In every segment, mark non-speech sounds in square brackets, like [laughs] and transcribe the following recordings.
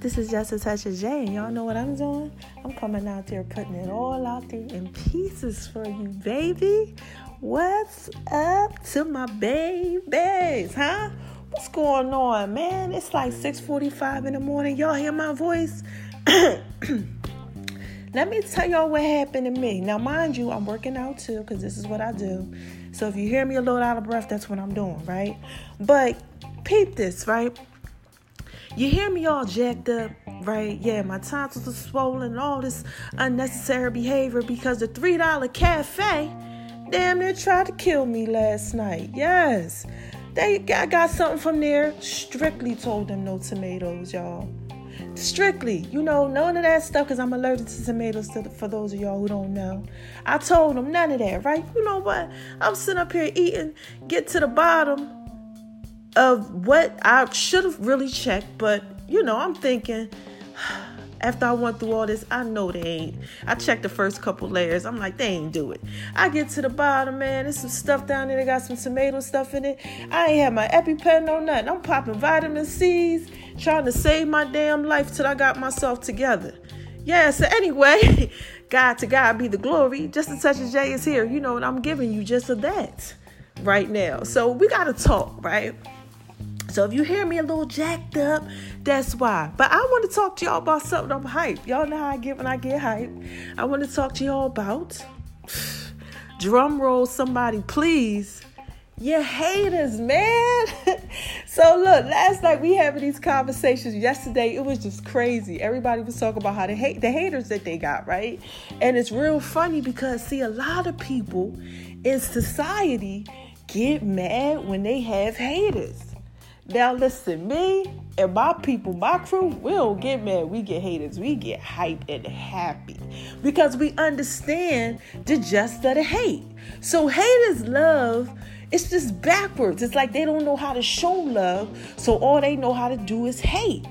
This is just a touch of J, and y'all know what I'm doing? I'm coming out there putting it all out there in pieces for you, baby. What's up to my babies, huh? What's going on, man? It's like 6:45 in the morning. Y'all hear my voice? [clears throat] Let me tell y'all what happened to me. Now, mind you, I'm working out too because this is what I do. So if you hear me a little out of breath, that's what I'm doing, right? But peep this, right? You hear me all jacked up, right? Yeah, my tonsils are swollen and all this unnecessary behavior because the $3 cafe damn near tried to kill me last night. Yes. They I got something from there. Strictly told them no tomatoes, y'all. Strictly, you know, none of that stuff because I'm allergic to tomatoes. To for those of y'all who don't know, I told them none of that, right? You know what? I'm sitting up here eating, get to the bottom of what I should have really checked, but you know, I'm thinking [sighs] after I went through all this, I know they ain't. I checked the first couple layers. I'm like, they ain't do it. I get to the bottom, man. There's some stuff down there. They got some tomato stuff in it. I ain't had my EpiPen, no nothing. I'm popping vitamin C's, trying to save my damn life till I got myself together. Yeah, so anyway, [laughs] God to God be the glory. Just a touch of J is here. You know what I'm giving you just of that right now. So we gotta talk, right? So if you hear me a little jacked up, that's why. But I want to talk to y'all about something I'm hype. Y'all know how I get when I get hype. I want to talk to y'all about [sighs] drum roll somebody please. Your haters, man. [laughs] so look, last night we having these conversations. Yesterday it was just crazy. Everybody was talking about how they hate the haters that they got, right? And it's real funny because see a lot of people in society get mad when they have haters. Now listen, me and my people, my crew, we don't get mad. We get haters. We get hype and happy because we understand the just of the hate. So haters love. It's just backwards. It's like they don't know how to show love, so all they know how to do is hate.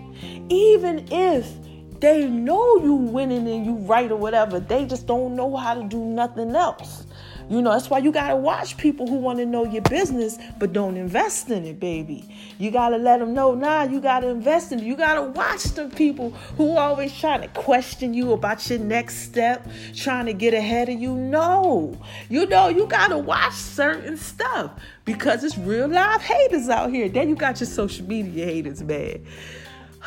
Even if they know you winning and you right or whatever, they just don't know how to do nothing else. You know, that's why you got to watch people who want to know your business but don't invest in it, baby. You got to let them know, nah, you got to invest in it. You got to watch the people who always trying to question you about your next step, trying to get ahead of you. No, you know, you got to watch certain stuff because it's real live haters out here. Then you got your social media haters, man.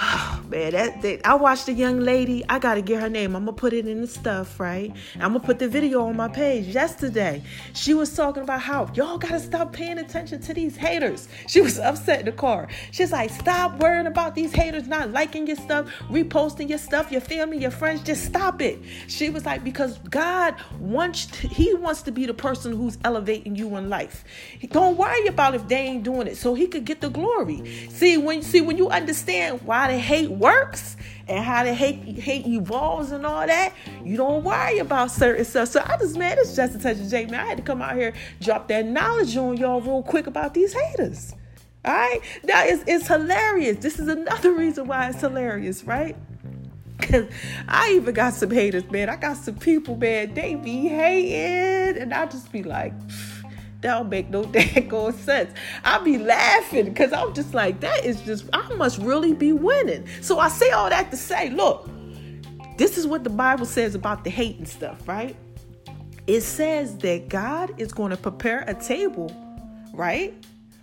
[sighs] Man, that, that, I watched a young lady. I gotta get her name. I'm gonna put it in the stuff, right? I'm gonna put the video on my page yesterday. She was talking about how y'all gotta stop paying attention to these haters. She was upset in the car. She's like, stop worrying about these haters not liking your stuff, reposting your stuff, your family, your friends. Just stop it. She was like, because God wants to, He wants to be the person who's elevating you in life. Don't worry about if they ain't doing it, so He could get the glory. See when see when you understand why the hate works and how the hate hate evolves and all that, you don't worry about certain stuff. So I just man, it's just a touch of J man. I had to come out here, drop that knowledge on y'all real quick about these haters. All right, now it's it's hilarious. This is another reason why it's hilarious, right? Cause I even got some haters, man. I got some people, man. They be hating, and I just be like. That don't make no [laughs] daggone sense. I be laughing because I'm just like, that is just, I must really be winning. So I say all that to say, look, this is what the Bible says about the hate and stuff, right? It says that God is going to prepare a table, right,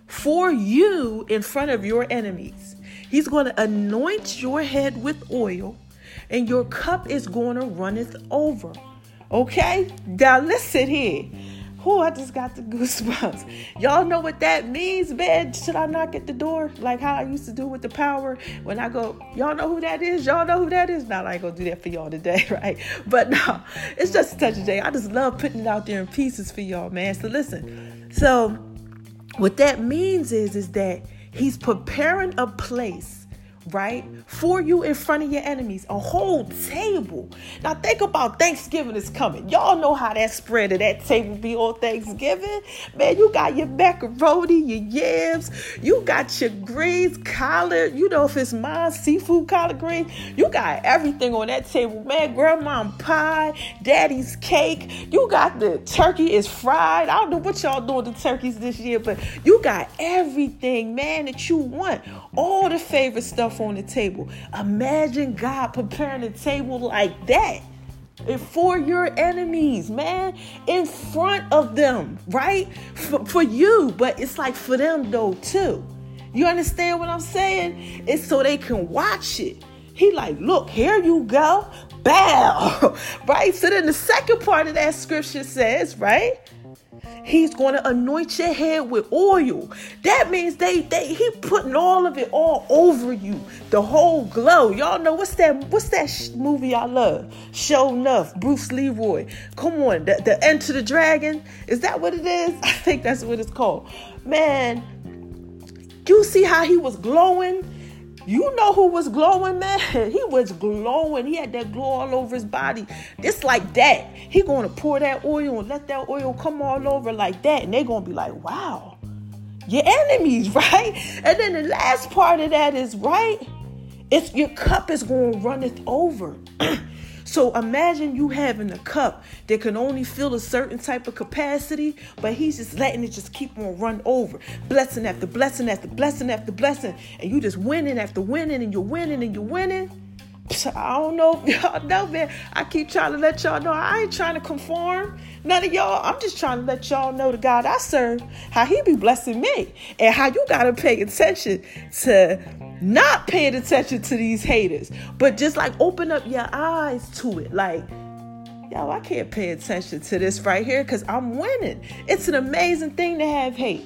for you in front of your enemies. He's going to anoint your head with oil, and your cup is going to runneth over. Okay? Now listen here. Oh, I just got the goosebumps. Mm-hmm. Y'all know what that means, man? Should I knock at the door like how I used to do with the power when I go, y'all know who that is? Y'all know who that is? Now I ain't gonna do that for y'all today, [laughs] right? But no, it's just a touch of J. I just love putting it out there in pieces for y'all, man. So listen. So what that means is is that he's preparing a place right? For you in front of your enemies, a whole table. Now think about Thanksgiving is coming. Y'all know how that spread of that table be on Thanksgiving. Man, you got your macaroni, your yams, you got your greens, collard, you know if it's mine, seafood collard greens, you got everything on that table. Man, grandma pie, daddy's cake, you got the turkey is fried. I don't know what y'all doing the turkeys this year, but you got everything, man, that you want. All the favorite stuff on the table. Imagine God preparing a table like that for your enemies, man, in front of them, right? For, for you, but it's like for them though, too. You understand what I'm saying? It's so they can watch it. He like, look, here you go. Bow. [laughs] right? So then the second part of that scripture says, right? He's going to anoint your head with oil. That means they they he putting all of it all over you, the whole glow. Y'all know what's that? What's that sh- movie I love? Sho'nuff, Bruce Leroy. Come on, the, the Enter the Dragon. Is that what it is? [laughs] I think that's what it's called. Man, you see how he was glowing? You know who was glowing, man? [laughs] He was glowing. He had that glow all over his body. Just like that. He gonna pour that oil and let that oil come all over like that. And they gonna be like, wow, your enemies, [laughs] right? And then the last part of that is right. It's your cup is gonna run it over. [clears throat] So imagine you having a cup that can only fill a certain type of capacity, but he's just letting it just keep on run over. Blessing after blessing after blessing after blessing. And you just winning after winning and you're winning and you're winning. I don't know if [laughs] y'all know, man. I keep trying to let y'all know I ain't trying to conform. None of y'all. I'm just trying to let y'all know the God I serve, how He be blessing me, and how you gotta pay attention to not paying attention to these haters, but just like open up your eyes to it. Like, yo, I can't pay attention to this right here because I'm winning. It's an amazing thing to have hate.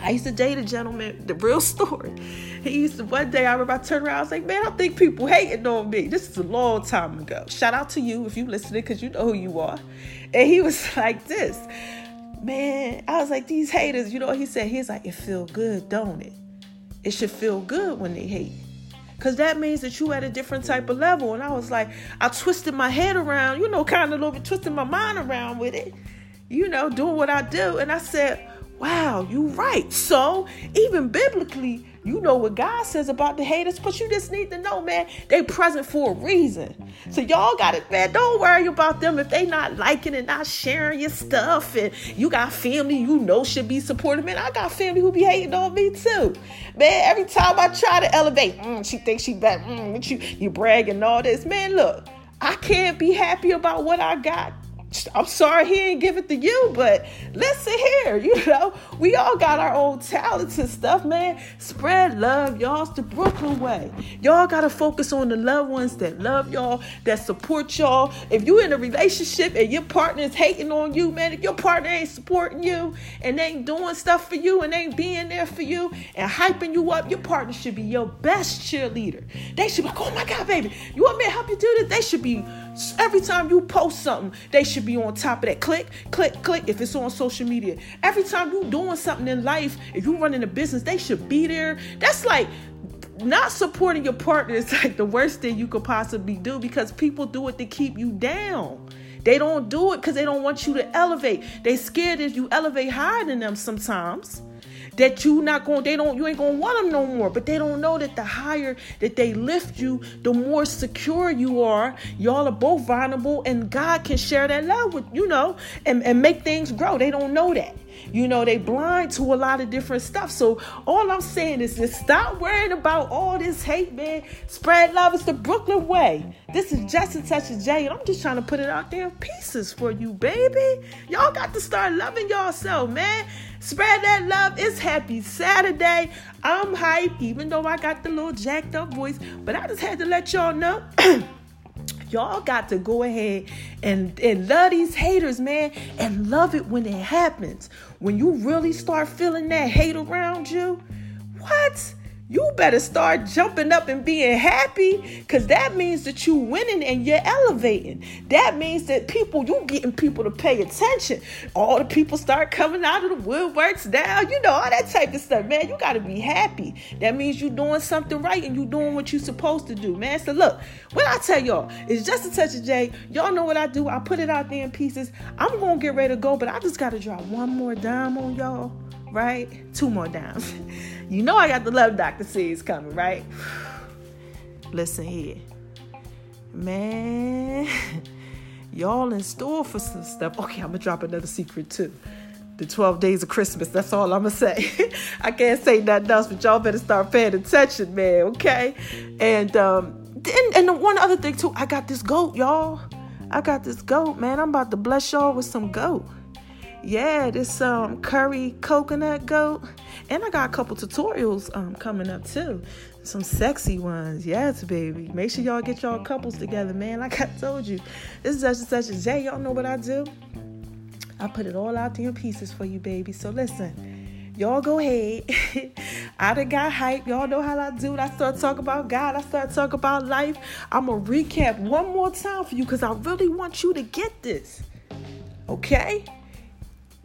I used to date a gentleman, the real [laughs] story. He used to, one day I remember I turned around, I was like, man, I think people hating on me. This is a long time ago. Shout out to you if you listening, because you know who you are. And he was [laughs] like this. Man, I was like, these haters, you know what he said? He's like, it feel good, don't it? It should feel good when they hate. Cause that means that you at a different type of level. And I was like, I twisted my head around, you know, kind of a little bit twisting my mind around with it, you know, doing what I do. And I said, wow, you're right. So even biblically, you know what God says about the haters, but you just need to know, man, they present for a reason. So y'all got it, man. Don't worry about them if they not liking and not sharing your stuff. And you got family you know should be supportive. Man, I got family who be hating on me too. Man, every time I try to elevate, mm, she thinks she better. Mm, you, you bragging all this. Man, look, I can't be happy about what I got I'm sorry he ain't give it to you, but listen here, you know, we all got our own talents and stuff, man. Spread love, y'all. The Brooklyn way. Y'all gotta focus on the loved ones that love y'all, that support y'all. If you in a relationship and your partner is hating on you, man, if your partner ain't supporting you and ain't doing stuff for you and ain't being there for you and hyping you up, your partner should be your best cheerleader. They should be like, oh my God, baby, you want me to help you do this? They should be every time you post something, they should be on top of that. Click, click, click. If it's on social media, every time you doing something in life, if you running a business, they should be there. That's like not supporting your partner is [laughs] like the worst thing you could possibly do because people do it to keep you down. They don't do it because they don't want you to elevate. They scared if you elevate higher than them sometimes that you not going they don't you ain't gonna want them no more. But they don't know that the higher that they lift you the more secure you are. Y'all are both vulnerable and god can share that love with you know and, and make things grow. They don't know that you know, they blind to a lot of different stuff. So all I'm saying is just stop worrying about all this hate, man. Spread love. It's the Brooklyn way. This is just a touch of J, and I'm just trying to put it out there in pieces for you, baby. Y'all got to start loving yourself, man. Spread that love. It's happy Saturday. I'm hype, even though I got the little jacked up voice, but I just had to let y'all know. [clears throat] Y'all got to go ahead and, and love these haters, man, and love it when it happens. When you really start feeling that hate around you, what? You better start jumping up and being happy because that means that you winning and you're elevating. That means that people, you getting people to pay attention. All the people start coming out of the woodworks now, you know, all that type of stuff, man. You got to be happy. That means you doing something right and you doing what you're supposed to do, man. So look, what I tell y'all is just a touch of J. Y'all know what I do. I put it out there in pieces. I'm going to get ready to go, but I just got to drop one more dime on y'all, right? Two more dimes. [laughs] You know I got the love Dr. C's coming, right? [sighs] Listen here. Man, [laughs] y'all in store for some stuff. Okay, I'm gonna drop another secret too. the 12 days of Christmas. That's all I'm gonna say. [laughs] I can't say nothing else, but y'all better start paying attention, man. Okay. And um, and, and one other thing too, I got this goat, y'all. I got this goat, man. I'm about to bless y'all with some goat. Yeah, this um curry coconut goat. And I got a couple tutorials um coming up too. Some sexy ones. Yes, baby. Make sure y'all get y'all couples together, man. Like I told you. This is such and such a J. Y'all know what I do. I put it all out there in pieces for you, baby. So listen, y'all go ahead. [laughs] I done got hype. Y'all know how I do. I start talking about God. I start talking about life. I'm going to recap one more time for you because I really want you to get this. Okay?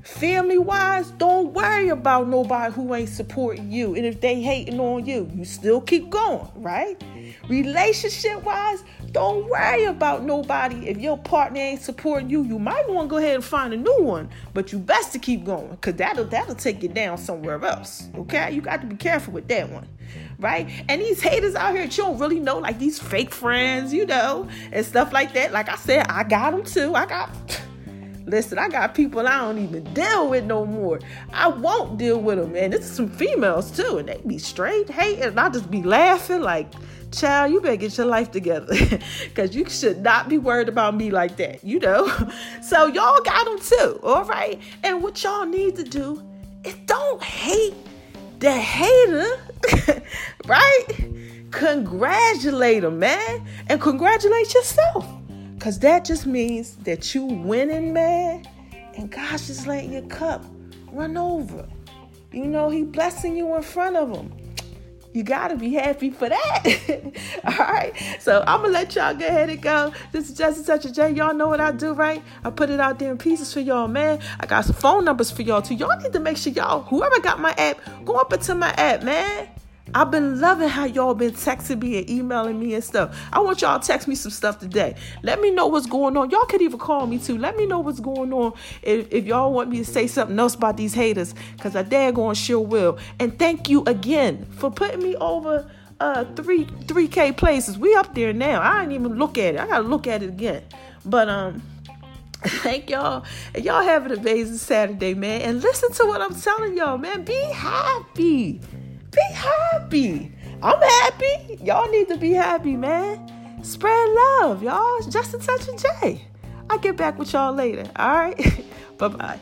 Family wise, don't worry about nobody who ain't supporting you. And if they hating on you, you still keep going, right? Mm-hmm. Relationship wise, don't worry about nobody. If your partner ain't supporting you, you might want to go ahead and find a new one. But you best to keep going because that'll that'll take you down somewhere else. Okay? You got to be careful with that one. Right? And these haters out here, you don't really know, like these fake friends, you know, and stuff like that. Like I said, I got them too. I got Listen, I got people I don't even deal with no more. I won't deal with them. And it's some females too, and they be straight hating. And I just be laughing like, child, you better get your life together. [laughs] Cause you should not be worried about me like that, you know? [laughs] So y'all got them too, all right? And what y'all need to do is don't hate the hater, [laughs] right? Congratulate them, man. And congratulate yourself. Because that just means that you winning, man. And God's just letting your cup run over. You know, He blessing you in front of Him. You gotta be happy for that. [laughs] All right. So I'm gonna let y'all go ahead and go. This is just such a J. Y'all know what I do, right? I put it out there in pieces for y'all, man. I got some phone numbers for y'all too. Y'all need to make sure y'all, whoever got my app, go up into my app, man. I've been loving how y'all been texting me and emailing me and stuff. I want y'all to text me some stuff today. Let me know what's going on. Y'all could even call me too. Let me know what's going on if, if y'all want me to say something else about these haters, because I dare going sure will. And thank you again for putting me over uh three three K places. We up there now. I didn't even look at it. I gotta look at it again. But um [laughs] thank y'all. And y'all have an amazing Saturday, man. And listen to what I'm telling y'all, man. Be happy. Be happy. I'm happy. Y'all need to be happy, man. Spread love, y'all. It's just a touch of J. I'll get back with y'all later. All right. [laughs] bye bye.